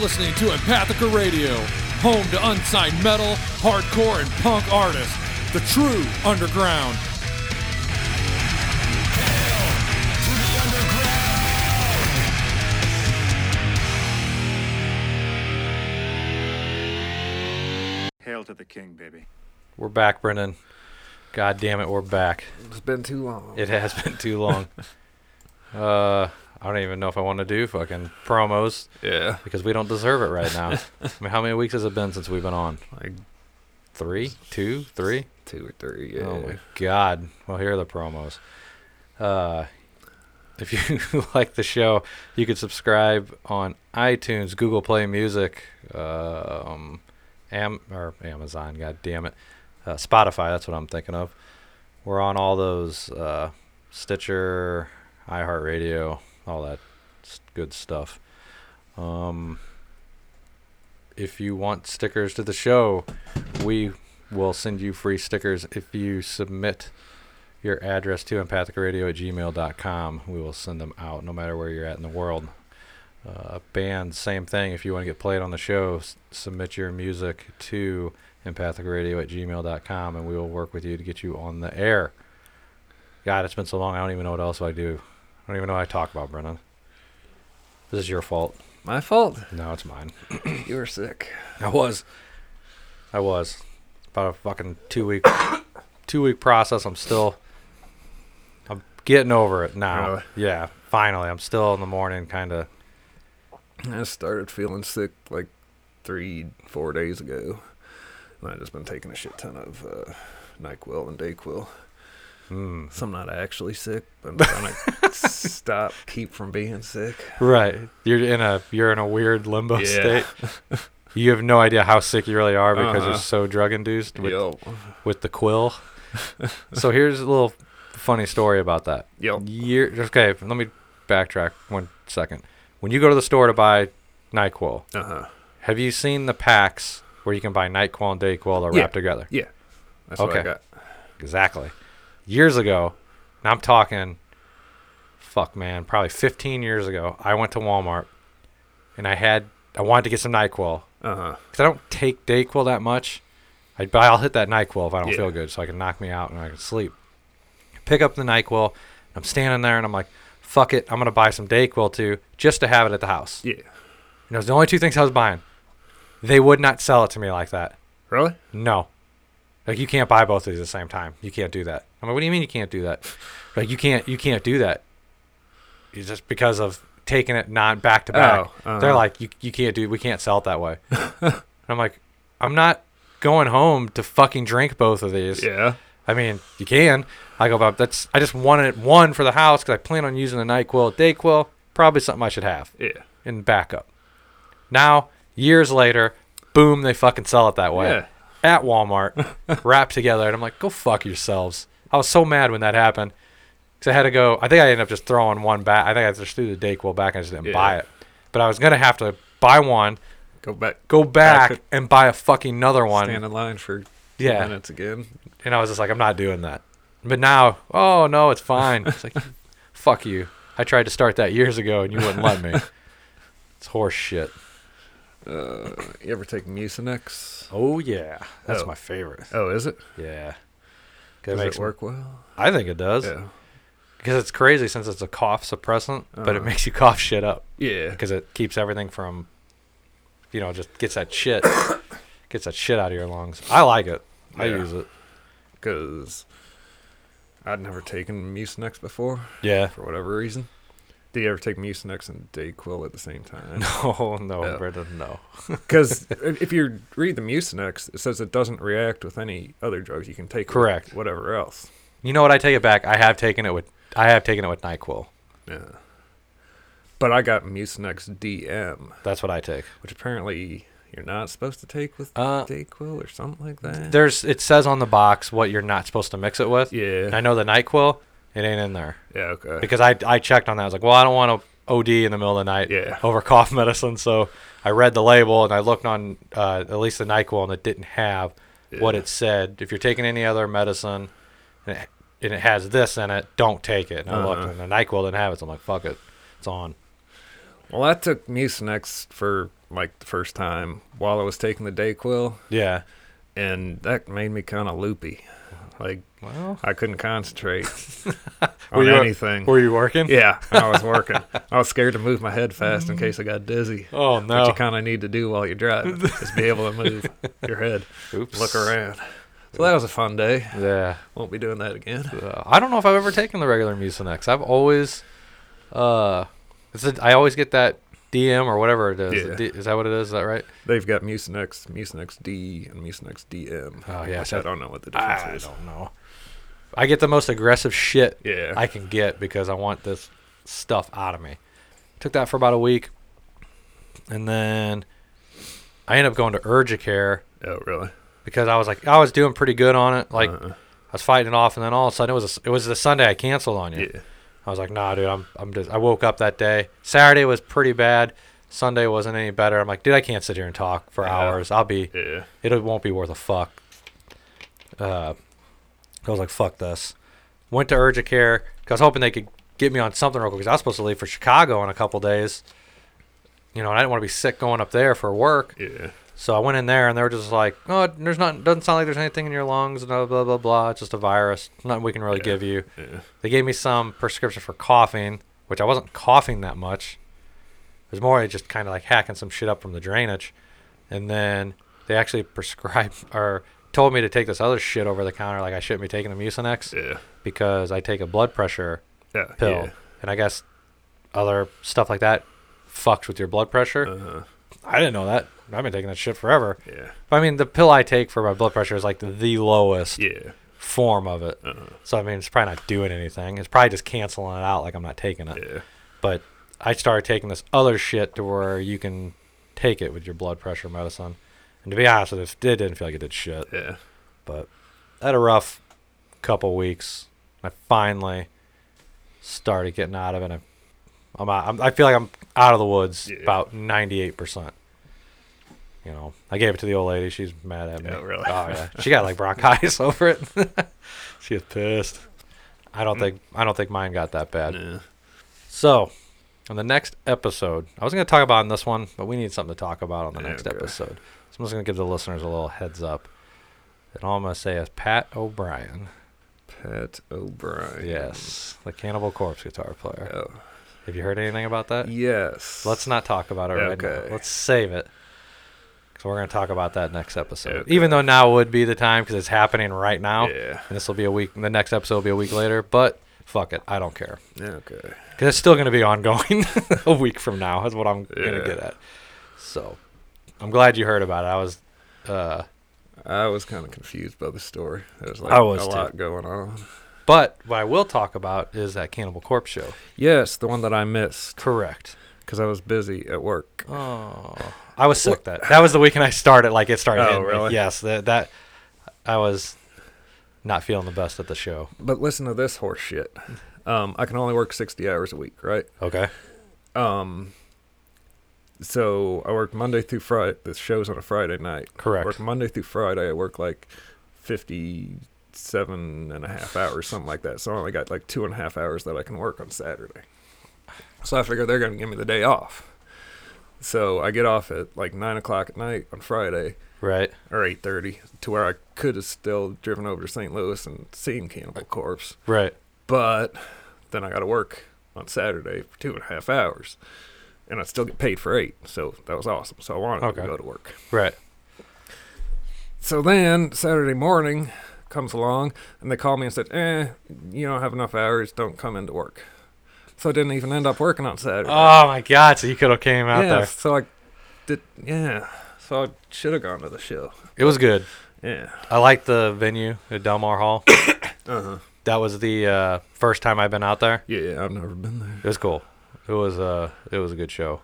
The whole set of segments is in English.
You're listening to Empathica Radio, home to unsigned metal, hardcore, and punk artists. The true underground. Hail to the king, baby. We're back, Brendan. God damn it, we're back. It's been too long. It has been too long. uh, I don't even know if I want to do fucking promos yeah. because we don't deserve it right now. I mean, how many weeks has it been since we've been on? Like Three, two, three? two or three. Yeah. Oh my god. Well, here are the promos. Uh, if you like the show, you can subscribe on iTunes, Google Play Music, um, Am or Amazon. God damn it, uh, Spotify. That's what I'm thinking of. We're on all those uh, Stitcher, iHeartRadio, all that good stuff. Um, if you want stickers to the show, we will send you free stickers if you submit your address to empathicradio at gmail.com. We will send them out no matter where you're at in the world. Uh, bands, same thing. If you want to get played on the show, s- submit your music to empathicradio at gmail.com and we will work with you to get you on the air. God, it's been so long, I don't even know what else I do. I don't even know what I talk about, Brennan. This is your fault. My fault. No, it's mine. You were sick. I was. I was. About a fucking two week two week process. I'm still I'm getting over it now. Really? Yeah, finally. I'm still in the morning kinda I started feeling sick like three, four days ago. And I just been taking a shit ton of uh, Nyquil and Dayquil. Mm. So I'm not actually sick, but I'm trying to stop, keep from being sick. Right. You're in a you're in a weird limbo Yeah. state. You have no idea how sick you really are because you're Uh-huh. so drug induced with, Yo. with the quill. so here's a little funny story about that. Yo. Year okay, let me backtrack one second. When you go to the store to buy NyQuil, Uh huh. Have you seen the packs where you can buy NyQuil and Dayquil that Yeah. wrapped together? Yeah. That's what I Okay. got. Exactly. Years ago, and I'm talking, fuck man, probably 15 years ago, I went to Walmart and I had, I wanted to get some NyQuil Uh huh. because I don't take Dayquil that much. I buy, I'll hit that NyQuil if I don't Yeah. feel good so I can knock me out and I can sleep. Pick up the NyQuil. I'm standing there and I'm like, fuck it, I'm going to buy some Dayquil too just to have it at the house. Yeah. And those are the only two things I was buying. They would not sell it to me like that. Really? No. Like you can't buy both of these at the same time. You can't do that. I'm like, what do you mean you can't do that? Like you can't you can't do that. It's just because of taking it not back to back. Oh, uh-huh. They're like, you you can't do we can't sell it that way. and I'm like, I'm not going home to fucking drink both of these. Yeah. I mean, you can. I go, but that's I just wanted one for the house because I plan on using the Nyquil, Dayquil. Probably something I should have Yeah. in backup. Now, years later, boom, they fucking sell it that way Yeah. At Walmart, wrapped together, and I'm like, go fuck yourselves. I was so mad when that happened because I had to go. I think I ended up just throwing one back. I think I just threw the Dayquil back and I just didn't Yeah. buy it. But I was gonna have to buy one, Go back. go back, Back and buy a fucking another one. Stand in line for Yeah. minutes again. And I was just like, I'm not doing that. But now, oh no, it's fine. It's like, fuck you. I tried to start that years ago and you wouldn't let me. It's horse shit. Uh, you ever take Mucinex? Oh yeah, that's Oh. my favorite. Oh, is it? Yeah. Does makes it work well? I think it does. Yeah. Because it's crazy since it's a cough suppressant, but it Uh-huh. makes you cough shit up Yeah. because it keeps everything from, you know, just gets that shit, gets that shit out of your lungs. I like it. I Yeah. use it. Because I'd never taken Mucinex before Yeah. for whatever reason. Do you ever take Mucinex and Dayquil at the same time? No, no, Yeah. Brendan, no. Because if you read the Mucinex, it says it doesn't react with any other drugs you can take. with Correct. Whatever else. You know what? I take it back. I have taken it with. I have taken it with Nyquil. Yeah. But I got Mucinex DM, That's what I take. which apparently you're not supposed to take with Uh, Dayquil or something like that. There's. It says on the box what you're not supposed to mix it with. yeah. I know the Nyquil. It ain't in there yeah. Okay. because I I checked on that. I was like, well, I don't want to OD in the middle of the night. Yeah. over cough medicine. So I read the label and I looked on uh, at least the Nyquil and it didn't have what it said. If you're taking any other medicine and it, and it has this in it, don't take it. And I looked Uh-huh. and the Nyquil didn't have it. So I'm like, fuck it, it's on. Well, I took Mucinex for like the first time while I was taking the Dayquil, Yeah. and that made me kind of loopy. Like Well, I couldn't concentrate Were on you- anything. were you working? yeah, I was working. I was scared to move my head fast in case I got dizzy. Oh no! What you kind of need to do while you're driving is be able to move your head, Oops. look around. So that was a fun day. Yeah. Won't be doing that again. Uh, I don't know if I've ever taken the regular Mucinex. I've always, uh, it's a, I always get that DM or whatever it is. Yeah. D, is that what it is? Is that right? They've got Mucinex, Mucinex D, and Mucinex DM. Oh, yeah, so- I don't know what the difference I is. I don't know. I get the most aggressive shit Yeah. I can get because I want this stuff out of me. Took that for about a week, and then I ended up going to Urgicare oh, really? because I was like I was doing pretty good on it. Like Uh-uh. I was fighting it off, and then all of a sudden it was a, it was the Sunday I canceled on you. Yeah. I was like, nah, dude, I'm I'm just I woke up that day. Saturday was pretty bad. Sunday wasn't any better. I'm like, dude, I can't sit here and talk for Yeah. hours. I'll be Yeah. it won't be worth a fuck. Uh, I was like, fuck this. Went to Urgicare 'cause I was hoping they could get me on something real quick because I was supposed to leave for Chicago in a couple days. You know, and I didn't want to be sick going up there for work. Yeah. So I went in there and they were just like, "Oh, there's not doesn't sound like there's anything in your lungs, blah blah blah blah. It's just a virus. Nothing we can really Yeah. give you." Yeah. They gave me some prescription for coughing, which I wasn't coughing that much. It was more just kind of like hacking some shit up from the drainage. And then they actually prescribed or told me to take this other shit over the counter, like I shouldn't be taking the Mucinex Yeah. because I take a blood pressure Yeah. pill. Yeah. And I guess other stuff like that fucks with your blood pressure. Uh-huh. I didn't know that. I've been taking that shit forever. Yeah. But I mean, the pill I take for my blood pressure is like the lowest Yeah. form of it. Uh-huh. So I mean, it's probably not doing anything. It's probably just canceling it out, like I'm not taking it. Yeah. But I started taking this other shit to where you can take it with your blood pressure medicine. And to be honest with you, it didn't feel like it did shit. Yeah. But I had a rough couple weeks. I finally started getting out of it. I, I'm, out, I'm I feel like I'm out of the woods Yeah. about 98 percent. You know, I gave it to the old lady. She's mad at me. Yeah, really? Oh yeah, she got like bronchitis over it. she was pissed. I don't think I don't think mine got that bad. Yeah. So, on the next episode, I was going to talk about in this one, but we need something to talk about on the next Okay. episode. So I'm just going to give the listeners a little heads up. And all I'm going to say is Pat O'Brien. Pat O'Brien. Yes, the Cannibal Corpse guitar player. Oh. Have you heard anything about that? Yes. Let's not talk about it right now. Let's save it. So we're going to talk about that next episode. Okay. Even though now would be the time because it's happening right now. Yeah. And this will be a week. The next episode will be a week later. But fuck it. I don't care. Okay. Because it's still going to be ongoing a week from now. Is what I'm going to get at. So I'm glad you heard about it. I was, uh, I was kind of confused by the story. There was like I was a too. lot going on. but what I will talk about is that Cannibal Corpse show. Yes, the one that I missed Correct. because I was busy at work. Oh, I was sick that. That was the weekend I started. Like it started. Oh, hitting me. really? Yes. That that I was not feeling the best at the show. But listen to this horse shit. Um, I can only work 60 hours a week, right? Okay. Um, so I work Monday through Friday. The show's on a Friday night. Correct. work Monday through Friday. I work like 57 and a half hours, something like that. So I only got like two and a half hours that I can work on Saturday. So I figure they're going to give me the day off. So I get off at like 9 o'clock at night on Friday Right. or 8.30 to where I could have still driven over to St. Louis and seen Cannibal Corpse. Right. But then I got to work on Saturday for two and a half hours. And I still get paid for eight. So that was awesome. So I wanted Okay. to go to work. Right. So then Saturday morning comes along and they call me and said, eh, you don't have enough hours. Don't come into work. So I didn't even end up working on Saturday. Oh my God! So you could have came out yeah, there. So I did, yeah. So I should have gone to the show. It was good. Yeah. I liked the venue at Delmar Hall. Uh huh. that was the uh, first time I've been out there. Yeah, I've never been there. It was cool. It was uh it was a good show.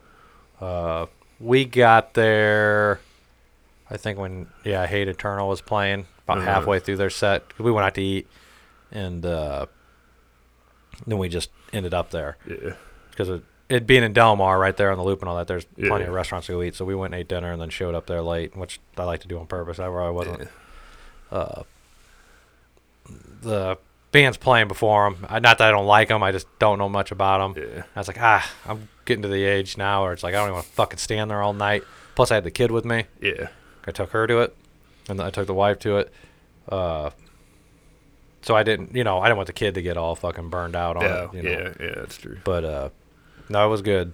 Uh, we got there. I think when yeah, Hate Eternal was playing about Uh-huh. halfway through their set. We went out to eat, and uh, then we just ended up there Yeah. because it, it being in Delmar right there on the loop and all that. There's plenty of restaurants to go eat. So we went and ate dinner and then showed up there late, which I like to do on purpose. I really wasn't yeah. uh, the band's playing before them. I, not that I don't like them, I just don't know much about them. Yeah. I was like, ah, I'm getting to the age now where it's like I don't even want to fucking stand there all night. Plus, I had the kid with me. Yeah. I took her to it, and I took the wife to it. Uh, so I didn't, you know, I didn't want the kid to get all fucking burned out on Yeah. it. You know? Yeah. Yeah. That's true. But uh, no, it was good.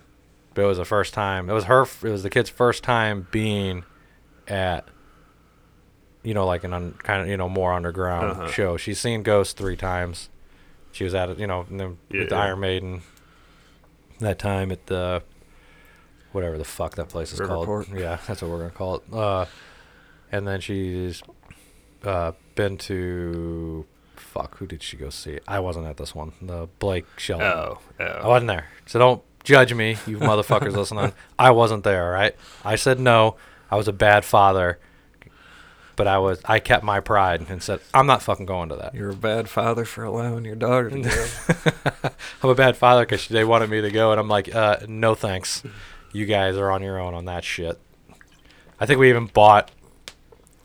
But it was the first time. It was her. It was the kid's first time being at, you know, like an un, kind of you know more underground Uh-huh. show. She's seen Ghost three times. She was at it, you know, and then with the Yeah. Iron Maiden. That time at the, whatever the fuck that place is called. Yeah, that's what we're gonna call it. Uh, and then she's uh, been to, fuck, who did she go see? I wasn't at this one. The Blake Shelton. Oh. I Oh. wasn't there. So don't judge me, you motherfuckers listening. I wasn't there, all right? I said no. I was a bad father. But I was I kept my pride and said, I'm not fucking going to that. You're a bad father for allowing your daughter to go. I'm a bad father because they wanted me to go, and I'm like, uh, no thanks. You guys are on your own on that shit. I think we even bought.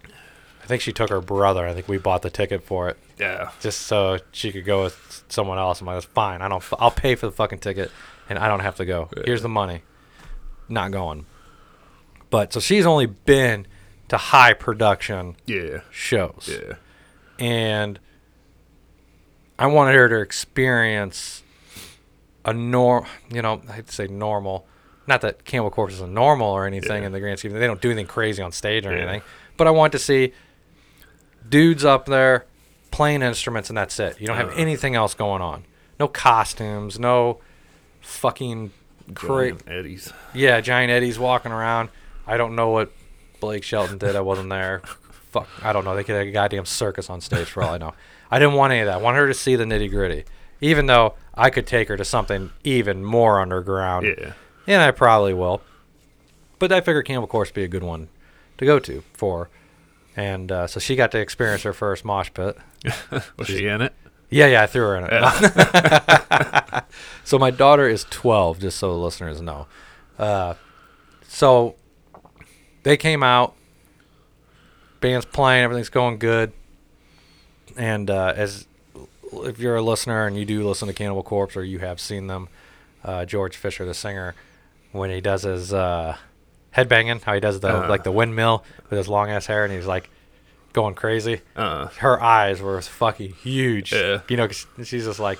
I think she took her brother. I think we bought the ticket for it yeah. just so she could go with someone else. I'm like, that's fine. I don't. I'll pay for the fucking ticket, and I don't have to go. Yeah. Here's the money. Not going. But so she's only been to high production Yeah. shows, Yeah. and I wanted her to experience a norm. You know, I'd say normal. Not that Cannibal Corpse is a normal or anything Yeah. in the grand scheme. They don't do anything crazy on stage or Yeah. anything. But I want to see dudes up there playing instruments and that's it. You don't have Uh. anything else going on. No costumes, no fucking cra- Giant Eddies. yeah, giant Eddie's walking around. I don't know what Blake Shelton did. I wasn't there. Fuck, I don't know. They could have a goddamn circus on stage for all I know. I didn't want any of that. I want her to see the nitty gritty. Even though I could take her to something even more underground. Yeah. And I probably will. But I figured Cannibal Corpse would be a good one to go to for. And uh, so she got to experience her first mosh pit. Was she in it? Yeah, yeah, I threw her in it. Yeah. so my daughter is 12, just so the listeners know. Uh, so they came out, band's playing, everything's going good. And uh, as if you're a listener and you do listen to Cannibal Corpse or you have seen them, uh, George Fisher, the singer, when he does his uh, headbanging, how he does the Uh. like the windmill with his long ass hair, and he's like going crazy Uh. her eyes were fucking huge. Yeah. You know, 'cause she's just like,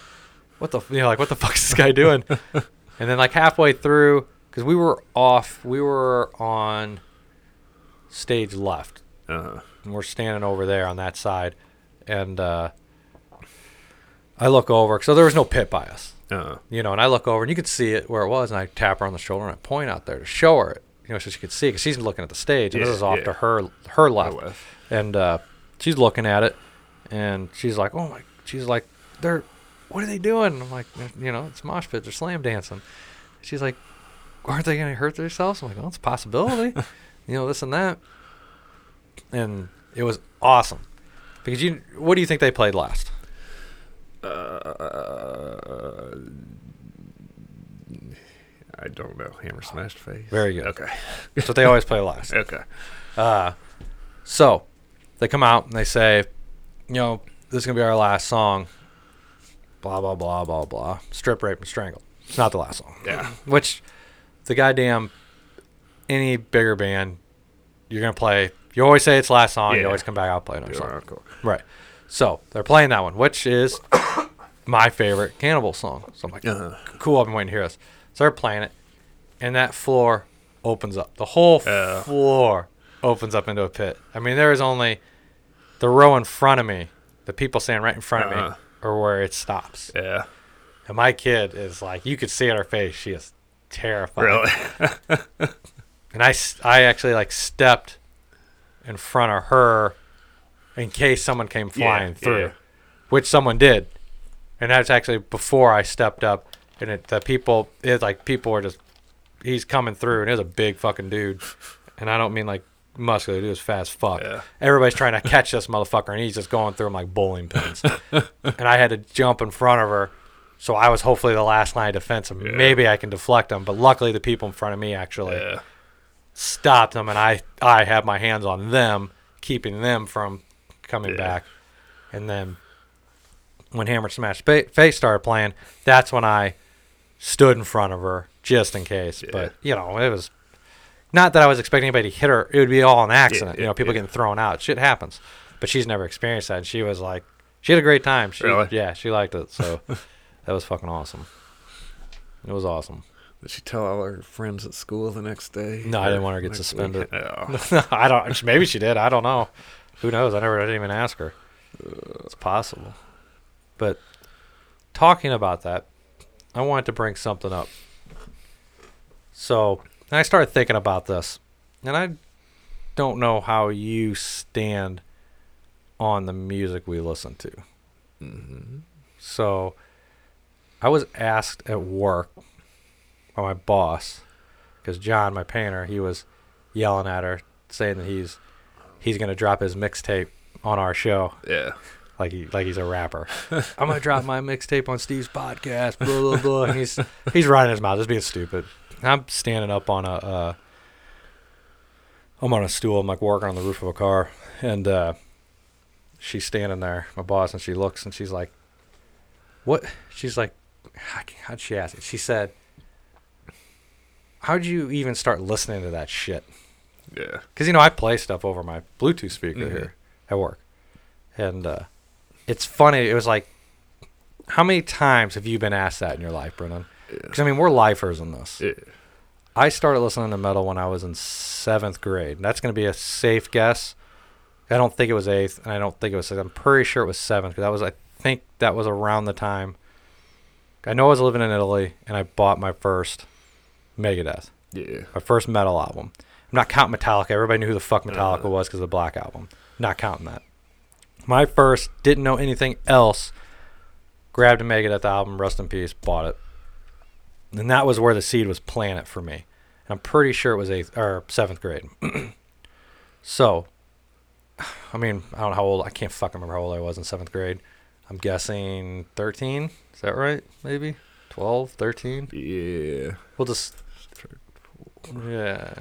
what the, you know, like what the fuck is this guy doing? and then like halfway through, because we were off, we were on stage left, Uh. and we're standing over there on that side, and uh, I look over, so there was no pit by us, Uh. you know, and I look over and you could see it where it was, and I tap her on the shoulder and I point out there to show her it, you know, so she could see, because she's looking at the stage, and Yeah, this is off yeah. to her her left left. and uh, she's looking at it, and she's like, "Oh my!" She's like, "They're, what are they doing?" I'm like, "You know, it's mosh pit. They're slam dancing." She's like, "Aren't they going to hurt themselves?" I'm like, "Well, it's a possibility." you know, this and that, and it was awesome because you. What do you think they played last? Uh, I don't know. Hammer smashed face. Very good. Okay. That's what they always play last. Okay. Uh, so they come out and they say, you know, this is gonna be our last song. Blah blah blah blah blah. Strip, rape, and strangle. It's not the last song. Yeah. Which the goddamn any bigger band, you're gonna play. You always say it's last song. You always come back out play another song. encore. Right. So they're playing that one, which is my favorite Cannibal song. So I'm like, Uh-huh. cool. I've been waiting to hear this. So they're playing it, and that floor opens up. The whole Yeah. floor opens up into a pit. I mean, there is only the row in front of me, the people standing right in front of Uh-huh. me, or where it stops. Yeah. And my kid is like, you could see on her face, she is terrified. Really? And I, I actually like stepped in front of her in case someone came flying Yeah, through, yeah. which someone did. And that's actually before I stepped up. And it, the people, it's like people were just, he's coming through and he's a big fucking dude. And I don't mean like muscular, dude is fast as fuck. Yeah. Everybody's trying to catch this motherfucker and he's just going through them like bowling pins. and I had to jump in front of her. So I was hopefully the last line of defense and maybe I can deflect them. But luckily the people in front of me actually. Stopped them, and I I have my hands on them, keeping them from coming Yeah. back. And then when Hammer Smash Face started playing, that's when I stood in front of her just in case. Yeah. But you know, it was not that I was expecting anybody to hit her. It would be all an accident. yeah, you know, people getting thrown out. Shit happens. But she's never experienced that. And she was like, she had a great time. She, Really? Yeah, she liked it. So that was fucking awesome. It was awesome. Did she tell all her friends at school the next day? No, I didn't want her to get suspended. Oh. I don't. Maybe she did. I don't know. Who knows? I never. I didn't even ask her. It's possible. But talking about that, I wanted to bring something up. So I started thinking about this, and I don't know how you stand on the music we listen to. Mhm. So I was asked at work by my boss because John, my painter, he was yelling at her, saying that he's he's gonna drop his mixtape on our show, Yeah. like he like he's a rapper. I'm gonna drop my mixtape on Steve's podcast. Blah blah blah. And he's he's running his mouth, just being stupid. I'm standing up on a uh, I'm on a stool. I'm like working on the roof of a car, and uh, she's standing there, my boss, and she looks and she's like, "What?" She's like, how- "How'd she ask?" It? She said, "How'd you even start listening to that shit?" Yeah. Because you know I play stuff over my Bluetooth speaker Mhm. here at work, and uh, it's funny. It was like, how many times have you been asked that in your life, Brennan? Yeah. Because I mean, we're lifers in this. Yeah. I started listening to metal when I was in seventh grade. That's going to be a safe guess. I don't think it was eighth, and I don't think it was. Sixth. I'm pretty sure it was seventh because that was. I think that was around the time. I know I was living in Italy, and I bought my first Megadeth, Yeah. my first metal album. I'm not counting Metallica. Everybody knew who the fuck Metallica Uh. was because of the Black Album. Not counting that. My first, didn't know anything else. Grabbed a Megadeth album, rest in peace, bought it. And that was where the seed was planted for me. And I'm pretty sure it was eighth or seventh grade. so, I mean, I don't know how old. I can't fucking remember how old I was in seventh grade. I'm guessing 13. Is that right? Maybe 12, 13. Yeah. We'll just yeah,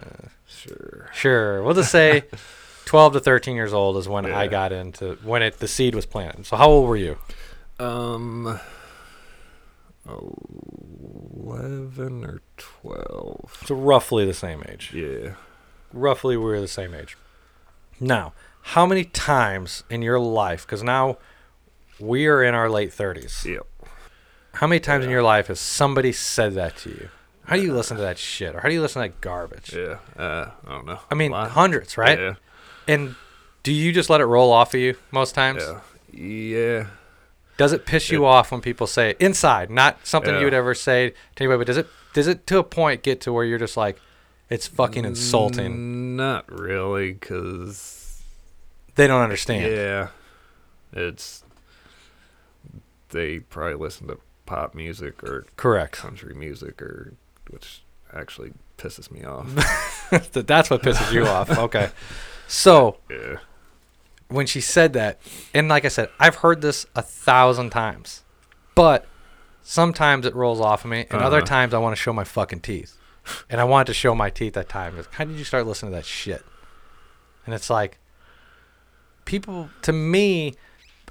Sure. sure. We'll just say 12 to 13 years old is when I got into when it the seed was planted. So how old were you? Um. Eleven or twelve. So roughly the same age. Yeah. roughly we're the same age. Now, how many times in your life, because now we are in our late 30s, Yep. how many times in your life has somebody said that to you? How do you listen to that shit? Or how do you listen to that garbage? Yeah. Uh, I don't know. I mean, hundreds, right? Yeah. And do you just let it roll off of you most times? Yeah. Yeah. Does it piss you It- off when people say it? inside, not something Yeah. you would ever say to anybody, but does it does it to a point get to where you're just like, it's fucking insulting. Not really, cause They don't understand. yeah, it's they probably listen to pop music or Correct. country music or which actually pisses me off. That's what pisses you off. Okay. So yeah. when she said that, and like I said, I've heard this a thousand times, but sometimes it rolls off of me, and other Uh-huh. times I want to show my fucking teeth. And I wanted to show my teeth that time. How did you start listening to that shit? And it's like, people, to me,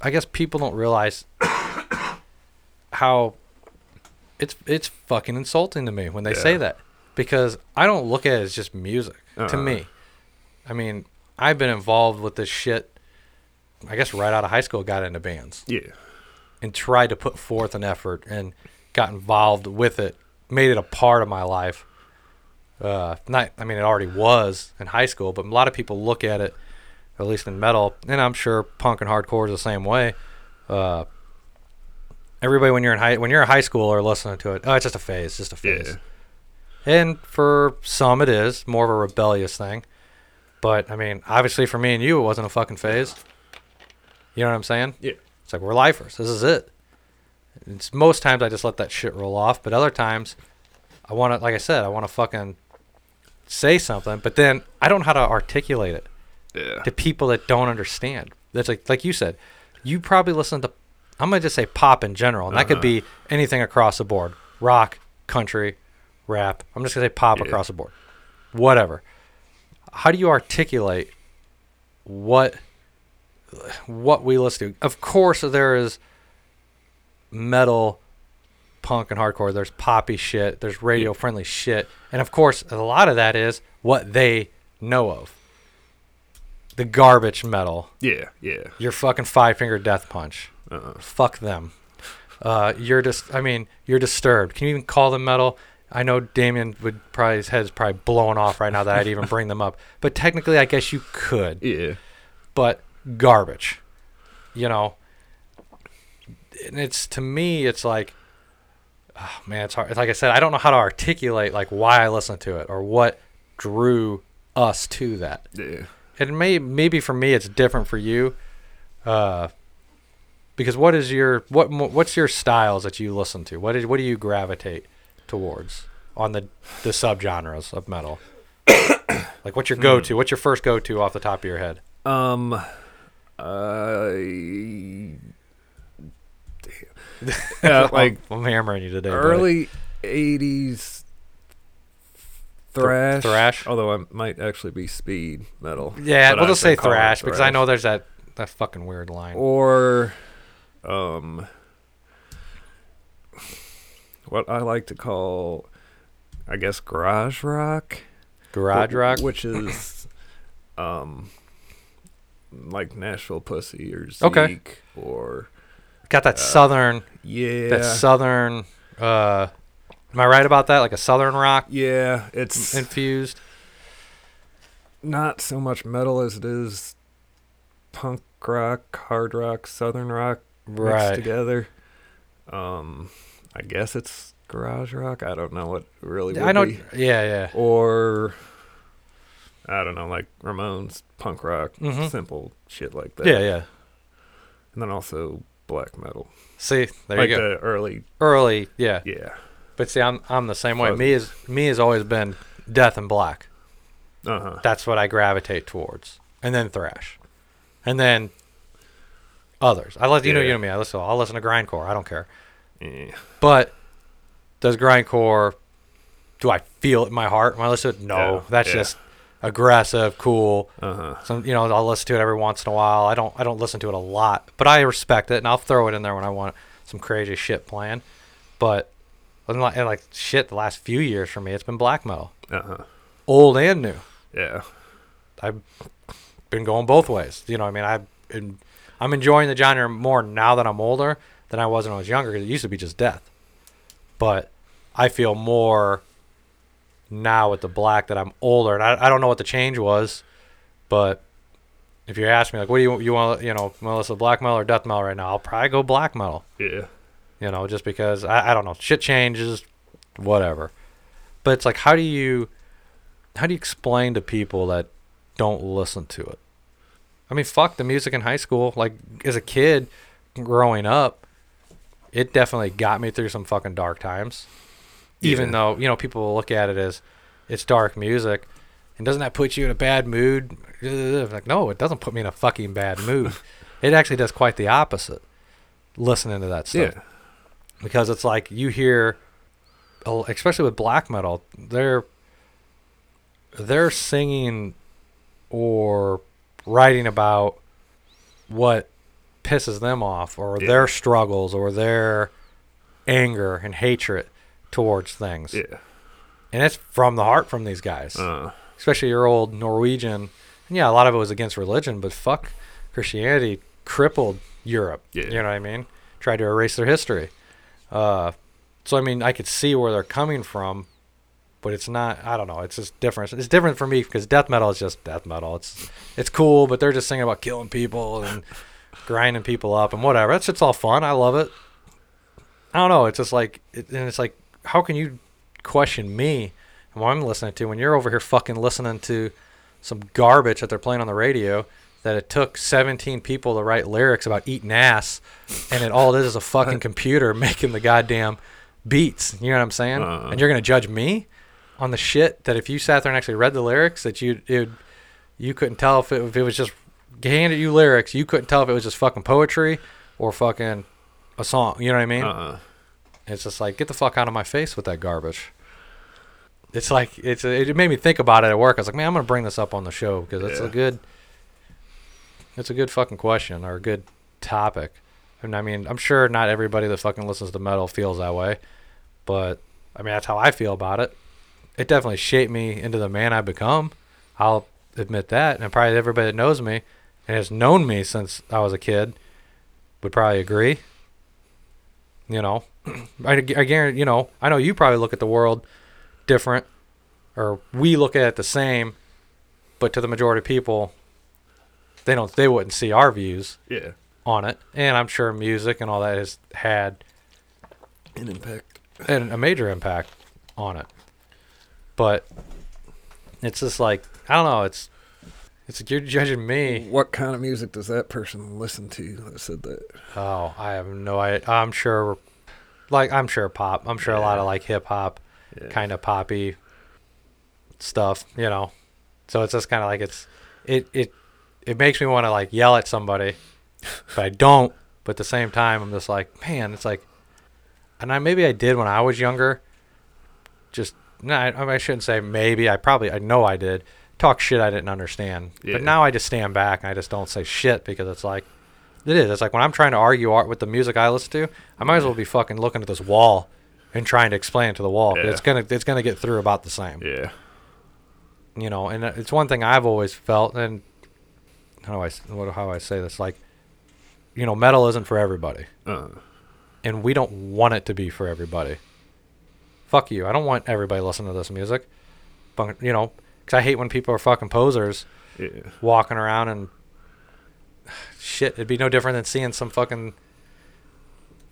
I guess people don't realize how it's it's fucking insulting to me when they say that because I don't look at it as just music to Uh-uh. me. I mean, I've been involved with this shit. I guess right out of high school, got into bands Yeah. and tried to put forth an effort and got involved with it, made it a part of my life. Uh, not, I mean, it already was in high school, but a lot of people look at it, at least in metal, and I'm sure punk and hardcore is the same way. Uh, everybody, when you're in high, when you're a high schooler listening to it, oh, it's just a phase, just a phase. Yeah. And for some, it is more of a rebellious thing. But I mean, obviously, for me and you, it wasn't a fucking phase. You know what I'm saying? Yeah. It's like we're lifers. This is it. It's most times I just let that shit roll off, but other times I want to, like I said, I want to fucking say something, but then I don't know how to articulate it Yeah. to people that don't understand. That's like, like you said, you probably listen to, I'm gonna just say pop in general, and that could Uh-huh. be anything across the board, rock, country, rap. I'm just gonna say pop Yeah. across the board, whatever. How do you articulate what what we listen to? Of course, there is metal, punk, and hardcore. There's poppy shit. There's radio friendly shit, and of course, a lot of that is what they know of. The garbage metal, Yeah, yeah. your fucking five finger death punch. Uh-uh. Fuck them. Uh, you're just, I mean, you're disturbed. Can you even call them metal? I know Damien would probably, his head's probably blowing off right now that I'd even bring them up. But technically, I guess you could. Yeah. But garbage. You know? And it's, to me, it's like, oh, man, it's hard. It's like I said, I don't know how to articulate, like, why I listen to it or what drew us to that Yeah. It may maybe for me it's different for you uh because what is your what what's your styles that you listen to what is what do you gravitate towards on the the subgenres of metal like what's your go-to what's your first go-to off the top of your head Um. Damn. Yeah, like I'm, I'm hammering you today buddy. early '80s thrash. thrash? Although I might actually be speed metal. yeah but we'll I just say it thrash because i know there's that that fucking weird line Or, um, what I like to call, I guess, garage rock. garage wh- rock which is, um, like Nashville Pussy or Zeke Okay. or got that southern yeah, that southern uh am i right about that like a southern rock yeah. It's infused not so much metal as it is punk rock, hard rock, southern rock mixed right together. Um, I guess it's garage rock. I don't know what it really would i know be. yeah yeah Or I don't know, like Ramones, punk rock, Mhm. simple shit like that. yeah yeah And then also black metal, see there like you go the early, early yeah yeah. But see i'm i'm the same way me is me has always been death and black Uh huh. that's what i gravitate towards and then thrash and then others I let you know you know me. I listen. I'll listen to grindcore i don't care Yeah. but does grindcore do i feel it in my heart when i listen to it no Yeah, that's just aggressive cool Uh huh. some you know I'll listen to it every once in a while. I don't I don't listen to it a lot, but I respect it and I'll throw it in there when I want some crazy shit playing. But and like, and like shit, the last few years for me, it's been black metal, Uh huh. old and new. Yeah. I've been going both ways. You know, what I mean, I've been, I'm enjoying the genre more now that I'm older than I was when I was younger because it used to be just death, but I feel more now with the black that I'm older, and I, I don't know what the change was, but if you ask me like, what do you you want? You know, want to listen to black metal or death metal right now? I'll probably go black metal. Yeah. You know, just because I, I don't know, shit changes, whatever. But it's like, how do you, how do you explain to people that don't listen to it? I mean, fuck the music in high school. Like as a kid, growing up, it definitely got me through some fucking dark times. Even Yeah. though you know people will look at it as it's dark music, and doesn't that put you in a bad mood? Like, no, it doesn't put me in a fucking bad mood. it actually does quite the opposite. Listening to that stuff Yeah. Because it's like you hear especially with black metal they're they're singing or writing about what pisses them off or Yeah. their struggles or their anger and hatred towards things Yeah. and it's from the heart from these guys Uh. especially your old Norwegian. And yeah, a lot of it was against religion, but fuck, Christianity crippled Europe. Yeah. You know what I mean? Tried to erase their history. Uh, so I mean, I could see where they're coming from, but it's not. I don't know. It's just different. It's different for me because death metal is just death metal. It's it's cool, but they're just singing about killing people and grinding people up and whatever. That's it's all fun. I love it. I don't know. It's just like, it, and it's like, how can you question me and what I'm listening to when you're over here fucking listening to some garbage that they're playing on the radio that it took 17 people to write lyrics about eating ass and it all it is is a fucking computer making the goddamn beats. You know what I'm saying? Uh. And you're gonna judge me on the shit that if you sat there and actually read the lyrics that you it you couldn't tell if it, if it was just handed you lyrics you couldn't tell if it was just fucking poetry or fucking a song. You know what I mean? Uh. It's just like get the fuck out of my face with that garbage. It's like it's it made me think about it at work. I was like, man, I'm gonna bring this up on the show because it's a good, it's a good fucking question or a good topic. And I mean, I'm sure not everybody that fucking listens to metal feels that way, but I mean, that's how I feel about it. It definitely shaped me into the man I've become. I'll admit that, and probably everybody that knows me and has known me since I was a kid would probably agree. You know, I, I guarantee, you know, I know you probably look at the world different, or we look at it the same, but to the majority of people, they don't, they wouldn't see our views Yeah. on it. And I'm sure music and all that has had An impact. an, a major impact on it. But it's just like I don't know. It's it's like you're judging me. What kind of music does that person listen to that said that? Oh, I have no idea. I'm sure, like I'm sure pop. I'm sure a lot of like hip hop, Yeah. kind of poppy stuff. You know, so it's just kind of like it's it it it makes me want to like yell at somebody, but I don't. But at the same time, I'm just like, man, it's like, and I maybe I did when I was younger. Just no, I, I shouldn't say maybe. I probably I know I did talk shit I didn't understand. Yeah. But now I just stand back and I just don't say shit because it's like it is. It's like when I'm trying to argue art with the music I listen to, I might as well be fucking looking at this wall and trying to explain it to the wall. Yeah. It's gonna it's gonna get through about the same. Yeah. You know, and it's one thing I've always felt. And how do I how I say this? Like, you know, metal isn't for everybody, Uh, and we don't want it to be for everybody. Fuck you. I don't want everybody listening to this music. But, you know, because I hate when people are fucking posers yeah. walking around and shit. It'd be no different than seeing some fucking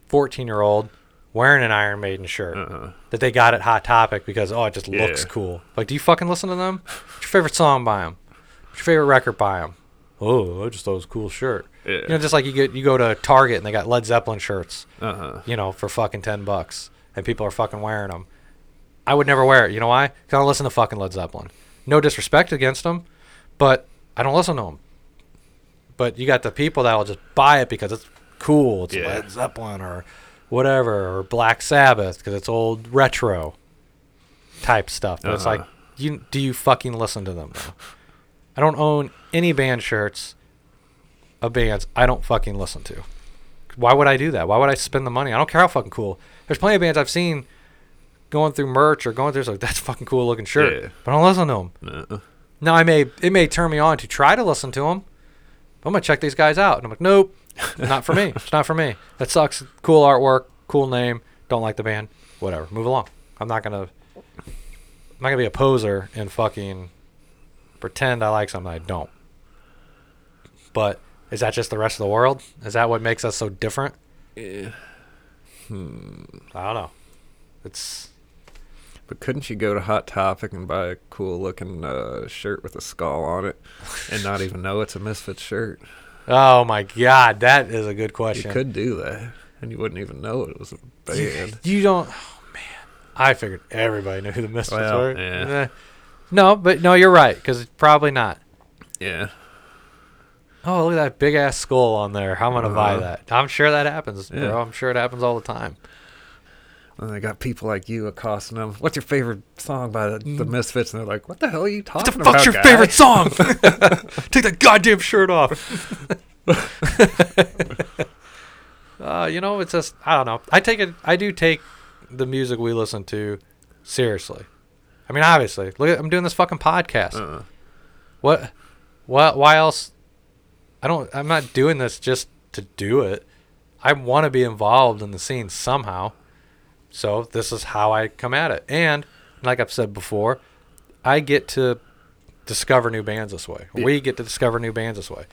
fourteen-year-old wearing an Iron Maiden shirt Uh-huh. that they got at Hot Topic because oh, it just looks cool. Like, do you fucking listen to them? What's your favorite song by them? What's your favorite record by them? Oh, I just thought it was a cool shirt. Yeah. You know, just like you get you go to Target and they got Led Zeppelin shirts, Uh huh. you know, for fucking ten bucks, and people are fucking wearing them. I would never wear it. You know why? Because I don't listen to fucking Led Zeppelin. No disrespect against them, but I don't listen to them. But you got the people that'll just buy it because it's cool. It's Yeah. Led Zeppelin or whatever, or Black Sabbath because it's old retro type stuff. But it's like, Uh-huh. you do you fucking listen to them though? I don't own any band shirts of bands I don't fucking listen to. Why would I do that? Why would I spend the money? I don't care how fucking cool. There's plenty of bands I've seen going through merch or going through. It's like that's fucking cool looking shirt, Yeah. but I don't listen to them. No. Now I may it may turn me on to try to listen to them. I'm gonna check these guys out, and I'm like, nope, not for me. It's not for me. That sucks. Cool artwork, cool name. Don't like the band. Whatever. Move along. I'm not gonna. I'm not gonna be a poser and fucking pretend I like something I don't. But is that just the rest of the world? Is that what makes us so different? Hmm. I don't know. It's But couldn't you go to Hot Topic and buy a cool looking uh, shirt with a skull on it and not even know it's a Misfits shirt? oh my god, that is a good question. You could do that and you wouldn't even know it was a band. You don't. Oh man, I figured everybody knew who the Misfits Well, were. yeah. No, but no, you're right because probably not. yeah. Oh, look at that big ass skull on there. I'm gonna buy Uh-huh. that. I'm sure that happens, Yeah. bro. I'm sure it happens all the time. And they got people like you accosting them. What's your favorite song by the, the Misfits? And they're like, "What the hell are you talking Mm. What the about?" fuck's your guy?" favorite song? Take that goddamn shirt off. uh, you know, it's just I don't know. I take it. I do take the music we listen to seriously. I mean, obviously, look, at, I'm doing this fucking podcast. Uh-uh. What? What? Why else? I don't. I'm not doing this just to do it. I want to be involved in the scene somehow. So this is how I come at it. And like I've said before, I get to discover new bands this way. Yeah. We get to discover new bands this way.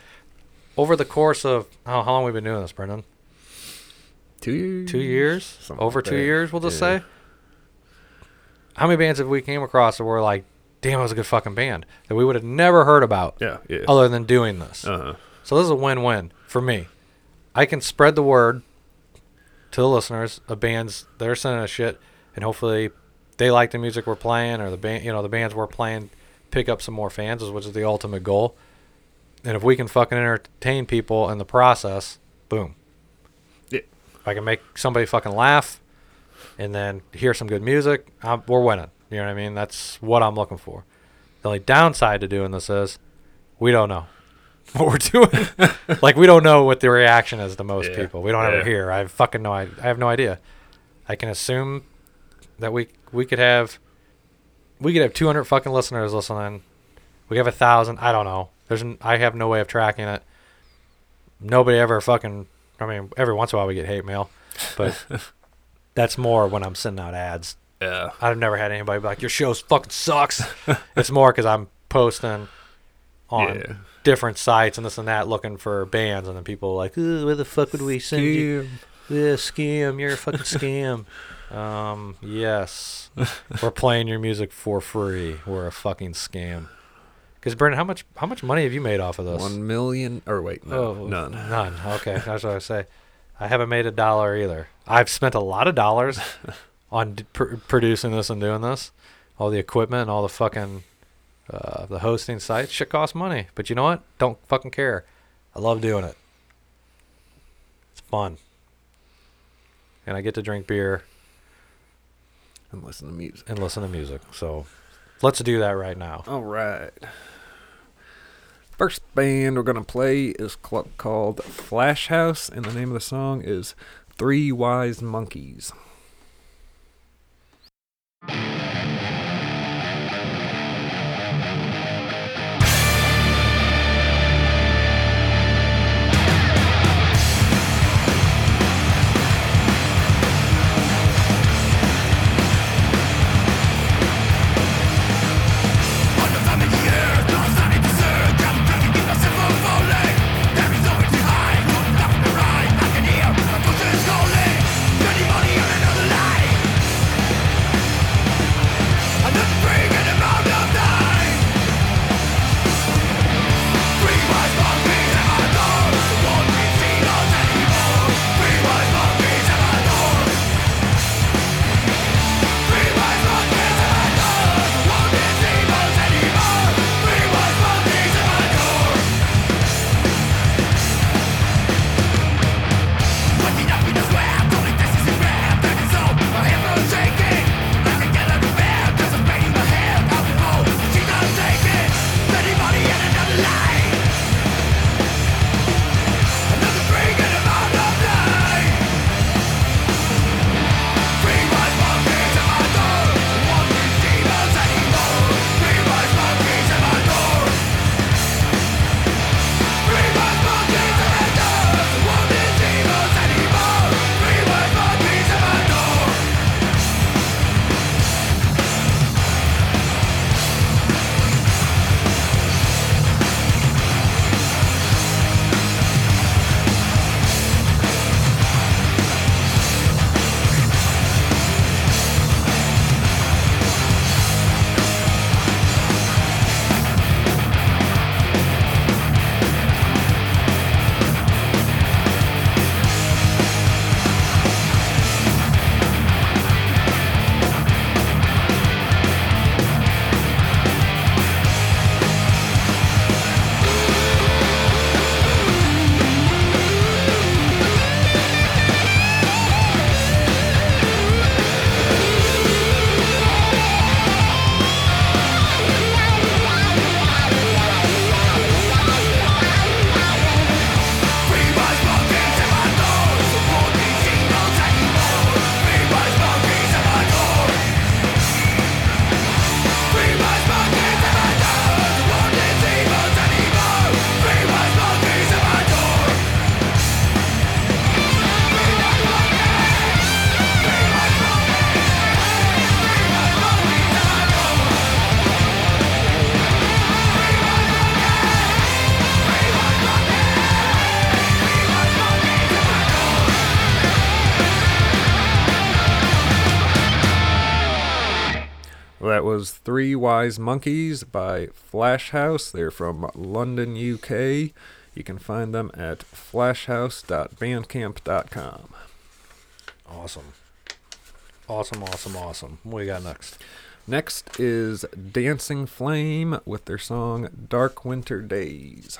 Over the course of how, how long we've been doing this, Brendan? Two years. Two years? Something Over like two that. years, we'll just Yeah. say. How many bands have we came across that were like, damn, it was a good fucking band that we would have never heard about Yeah. Yeah. other than doing this? Uh-huh. So this is a win-win for me. I can spread the word to the listeners of bands that are sending us shit, and hopefully they like the music we're playing, or the band, you know, the bands we're playing, pick up some more fans, which is the ultimate goal. And if we can fucking entertain people in the process, boom. Yeah. If I can make somebody fucking laugh, and then hear some good music, I'm, we're winning. You know what I mean? That's what I'm looking for. The only downside to doing this is we don't know. what we're doing. like we don't know what the reaction is to most Yeah. people. We don't ever hear. I have fucking no. I, I have no idea. I can assume that we we could have we could have 200 fucking listeners listening. We have a thousand. I don't know. There's n- I have no way of tracking it. Nobody ever fucking. I mean, every once in a while we get hate mail, but that's more when I'm sending out ads Yeah. I've never had anybody be like, "Your show fucking sucks." it's more because I'm posting on Yeah. different sites and this and that, looking for bands, and then people are like, "Ooh, "Where the fuck would we send you?" Yeah, scam. You're a fucking scam. um, yes, we're playing your music for free. We're a fucking scam. Because Brendan, how much how much money have you made off of this? One million or wait, no, Oh, none. None. Okay, that's what I say. I haven't made a dollar either. I've spent a lot of dollars on pr- producing this and doing this. All the equipment all the fucking uh, the hosting sites shit costs money. But you know what? Don't fucking care. I love doing it. It's fun. And I get to drink beer And listen to music. and listen to music. So let's do that right now. All right. First band we're gonna play is called Flash House, and the name of the song is Three Wise Monkeys. Three Wise Monkeys by Flash House. They're from London, UK. You can find them at flashhouse.bandcamp.com. Awesome. Awesome, awesome, awesome. What do you got next? Next is Dancing Flame with their song Dark Winter Days.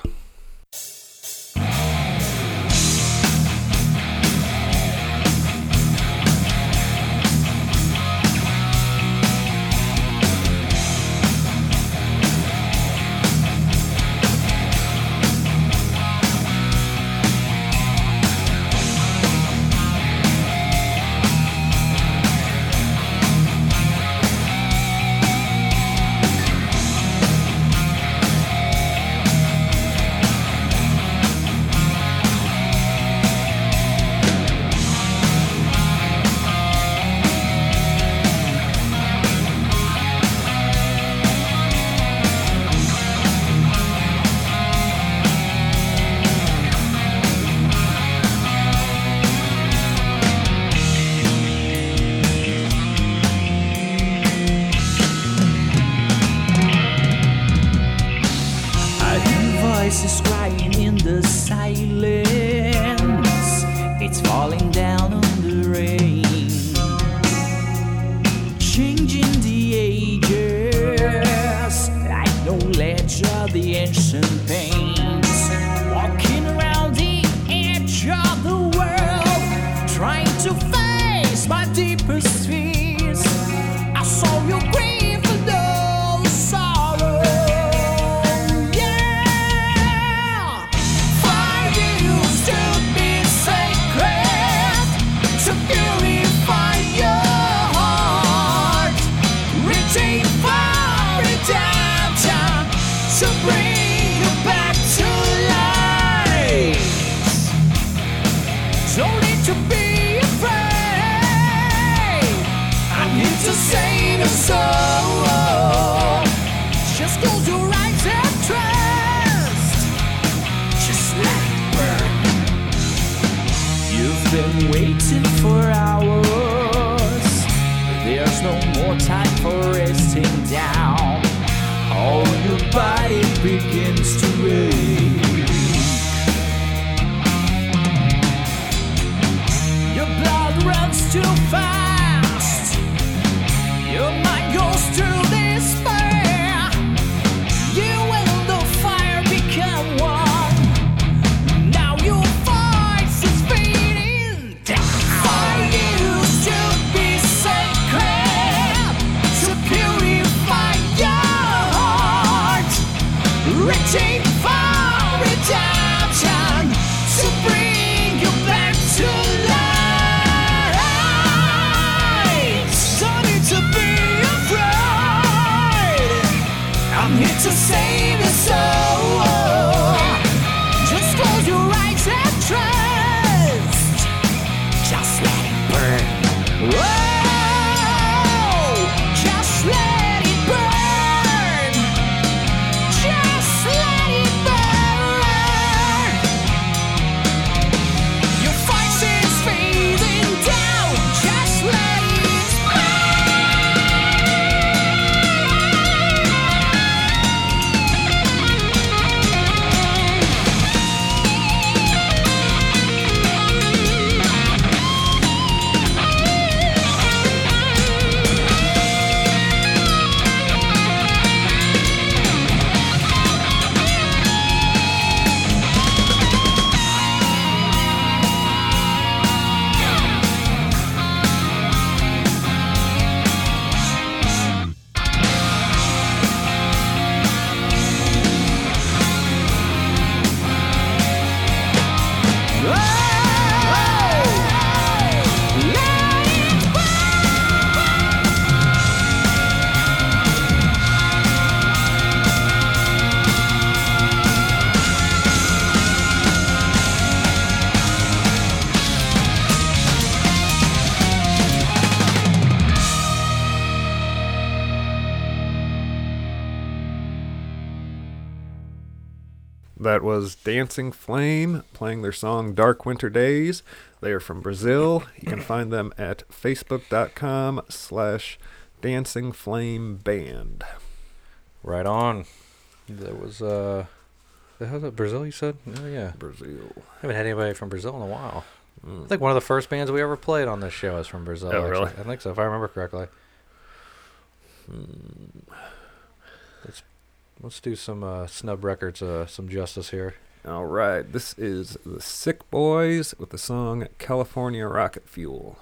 Been waiting for hours. There's no more time for resting down. All your body begins to ache. Your blood runs too fast. Your mind was Dancing Flame playing their song Dark Winter Days. They are from Brazil. You can find them at facebook.com slash Dancing Flame Band. Right on. That was uh, the hell's that Brazil? You said? Oh yeah. Brazil. haven't had anybody from Brazil in a while. I think one of the first bands we ever played on this show is from Brazil. Oh, really? I think so, if I remember correctly. Let's let's do some uh, snub records, uh, some justice here. All right, this is the Sick Boys with the song California Rocket Fuel.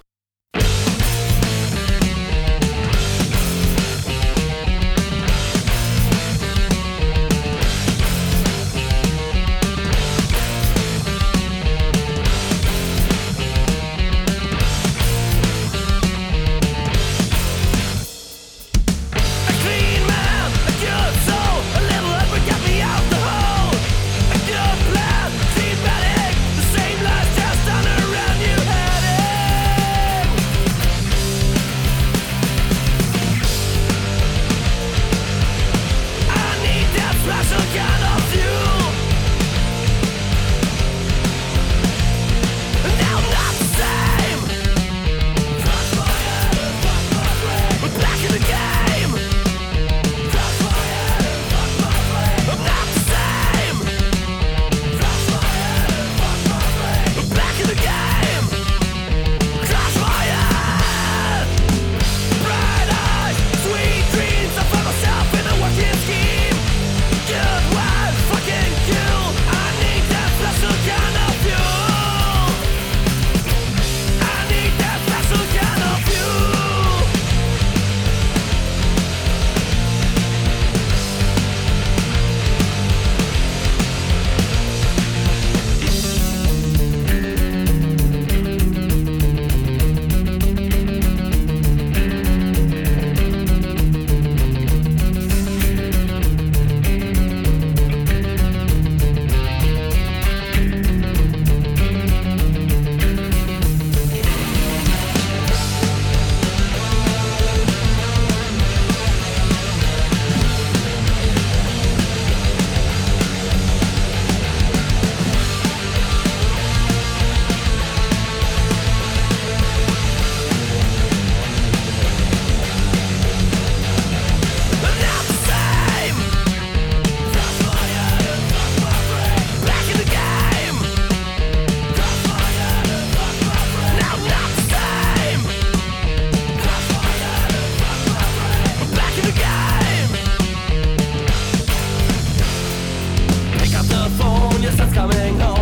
coming home.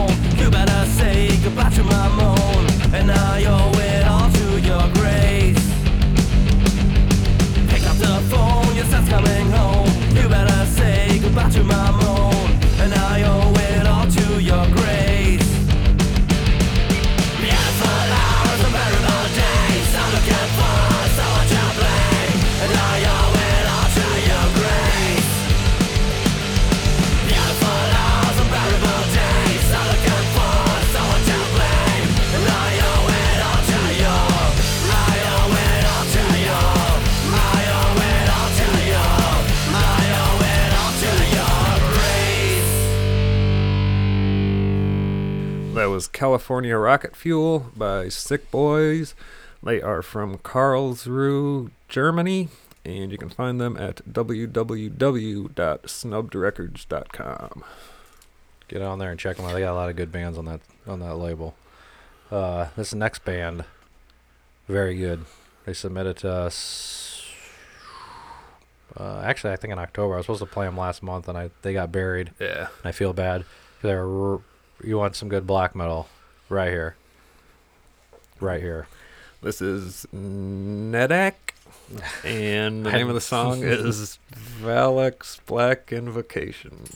California Rocket Fuel by Sick Boys. They are from Karlsruhe, Germany, and you can find them at www.snubdrecords.com. Get on there and check them out. They got a lot of good bands on that on that label. Uh, this next band, very good. They submitted to us. Uh, actually, I think in October. I was supposed to play them last month, and I they got buried. Yeah. I feel bad. They're you want some good black metal, right here. Right here. This is Nedak, and the name of the song is Valak's Black Invocation.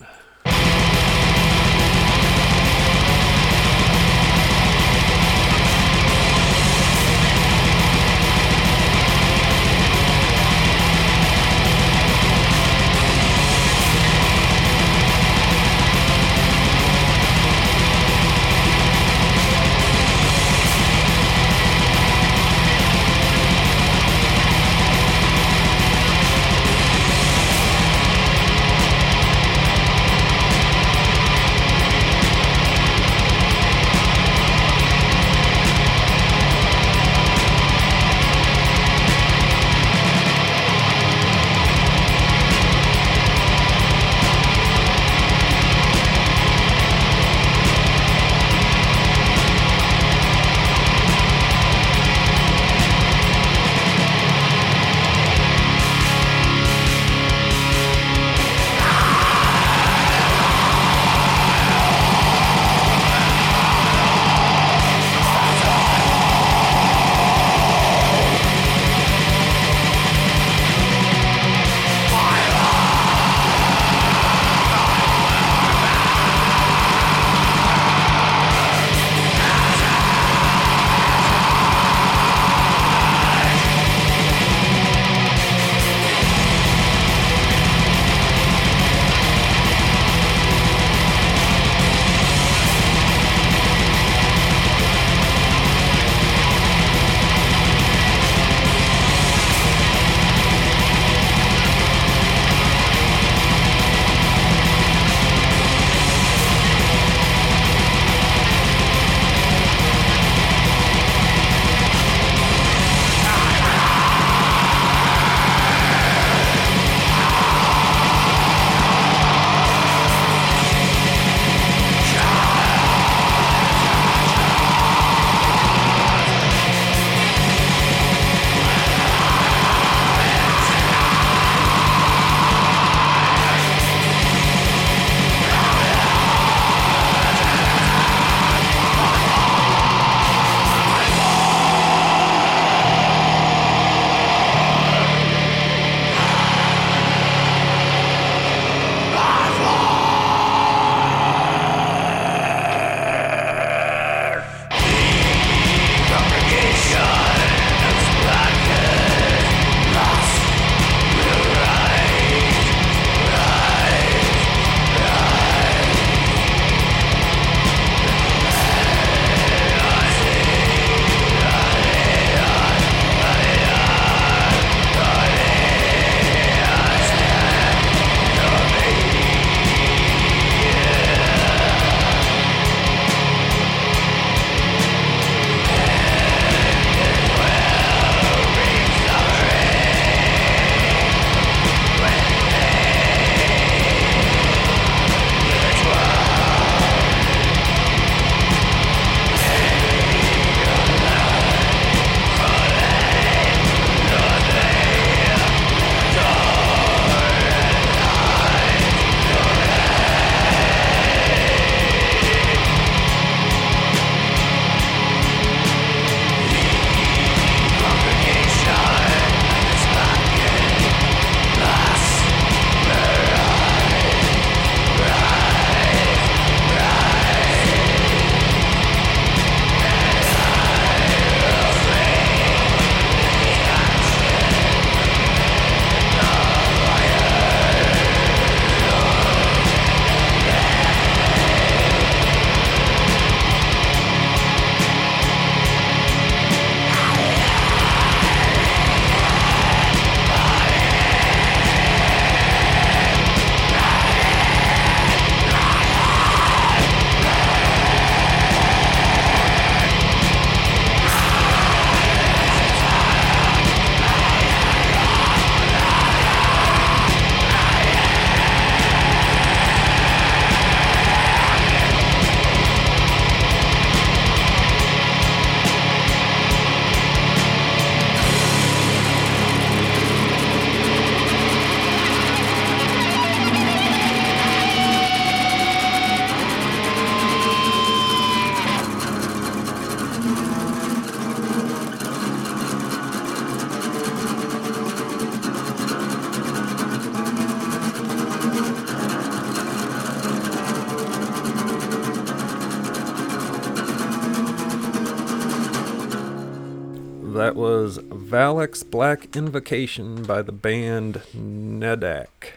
Valek's Black Invocation by the band Nedak.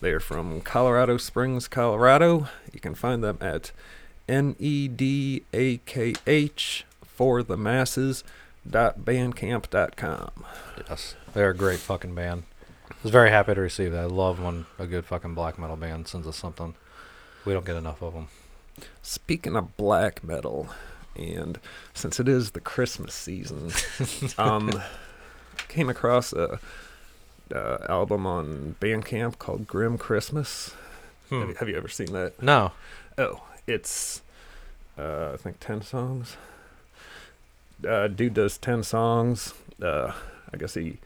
They're from Colorado Springs, Colorado. You can find them at N E D A K H for the masses dot bandcamp.com. Yes, they're a great fucking band. I was very happy to receive that. I love when a good fucking black metal band sends us something. We don't get enough of them. Speaking of black metal, and since it is the Christmas season, um, came across a, uh album on Bandcamp called Grim Christmas. Have, you, have you ever seen that? No. Oh, it's uh, I think ten songs. Uh, dude does ten songs. Uh, I guess he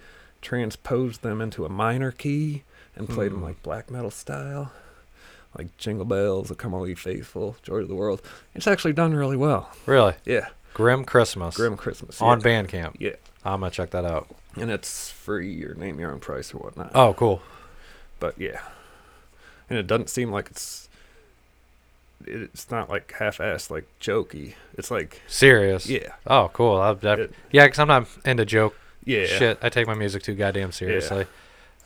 transposed them into a minor key and played them Hmm. like black metal style, like Jingle Bells, "O Come All Ye Faithful," "Joy of the World." It's actually done really well. Really? Yeah, Grim Christmas. Grim Christmas On yeah. Bandcamp. Yeah, I'm gonna check that out. and it's free or name your own price or whatnot. Oh, cool. but yeah, and it doesn't seem like it's. It's not like half-assed, like jokey. It's like Serious. yeah, Oh, cool. I, I, It- yeah, because I'm not into joke yeah, shit. I take my music too goddamn seriously.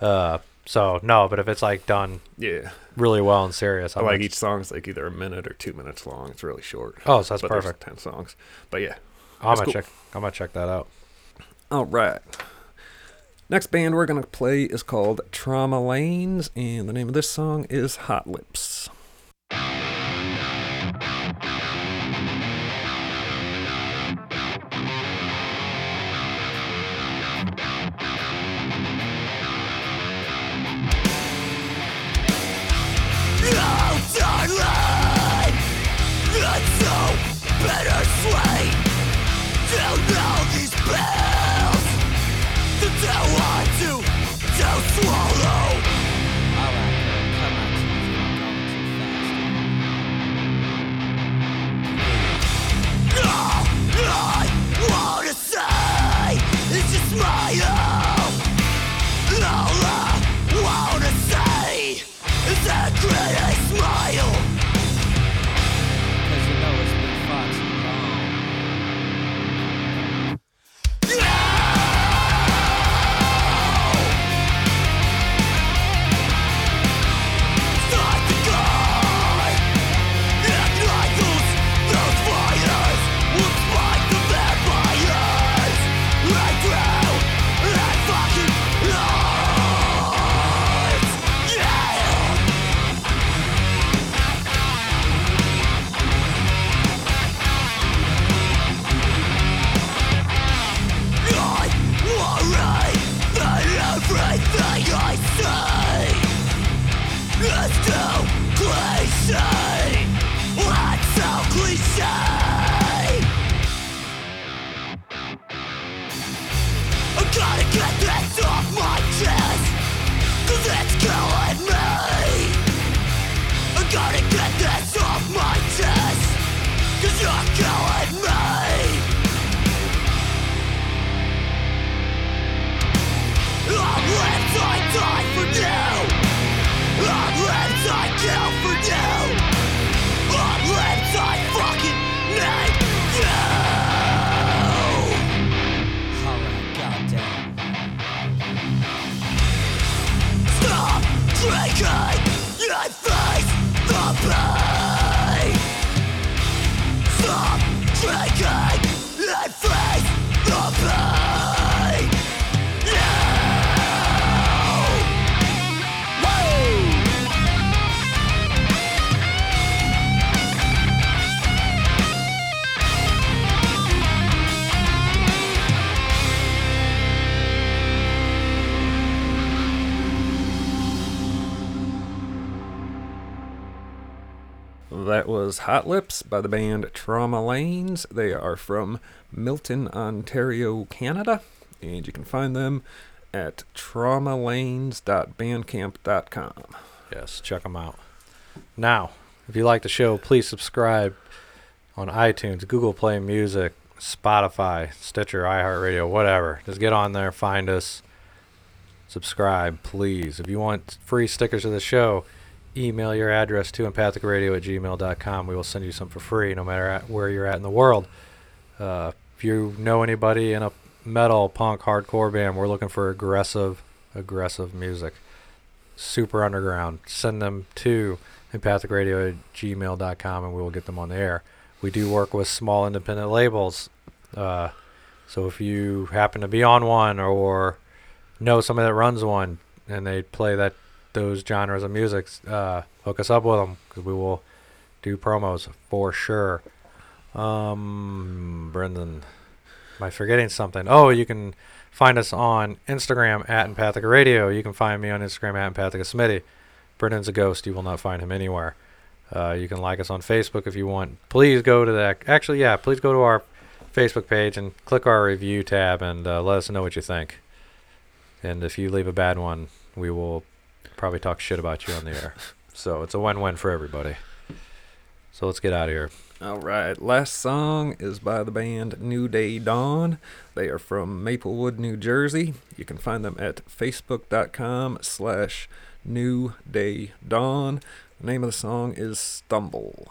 Uh, so no, but if it's like done yeah. really well and serious, I like each song's like either a minute or two minutes long. It's really short. Oh, so that's but perfect. Ten songs, but yeah. I'm gonna cool. check. I'm gonna check that out. All right. Next band we're gonna play is called Trauma Lanes, and the name of this song is Hot Lips. Hot Lips by the band Trauma Lanes. They are from Milton, Ontario, Canada, and you can find them at traumalanes.bandcamp.com. Yes, check them out. Now, if you like the show, please subscribe on iTunes, Google Play Music, Spotify, Stitcher, iHeartRadio, whatever. Just get on there, find us, subscribe, please. If you want free stickers of the show, email your address to empathicradio at gmail.com. We will send you some for free, no matter at where you're at in the world. Uh, if you know anybody in a metal, punk, hardcore band. We're looking for aggressive, aggressive music. Super underground. Send them to empathicradio at gmail.com and we will get them on the air. We do work with small independent labels. Uh, so if you happen to be on one or know somebody that runs one and they play that those genres of music, uh, hook us up with them because we will do promos for sure. Um, Brendan, am I forgetting something? Oh, you can find us on Instagram at Empathica Radio. You can find me on Instagram at Empathica Smitty. Brendan's a ghost. You will not find him anywhere. Uh, you can like us on Facebook if you want. Please go to that. Actually, yeah, please go to our Facebook page and click our review tab and uh, let us know what you think. And if you leave a bad one, we will probably talk shit about you on the air. So it's a win-win for everybody. So let's get out of here. All right, last song is by the band New Day Dawn. They are from Maplewood, New Jersey. You can find them at facebook.com slash New Day Dawn. The name of the song is Stumble.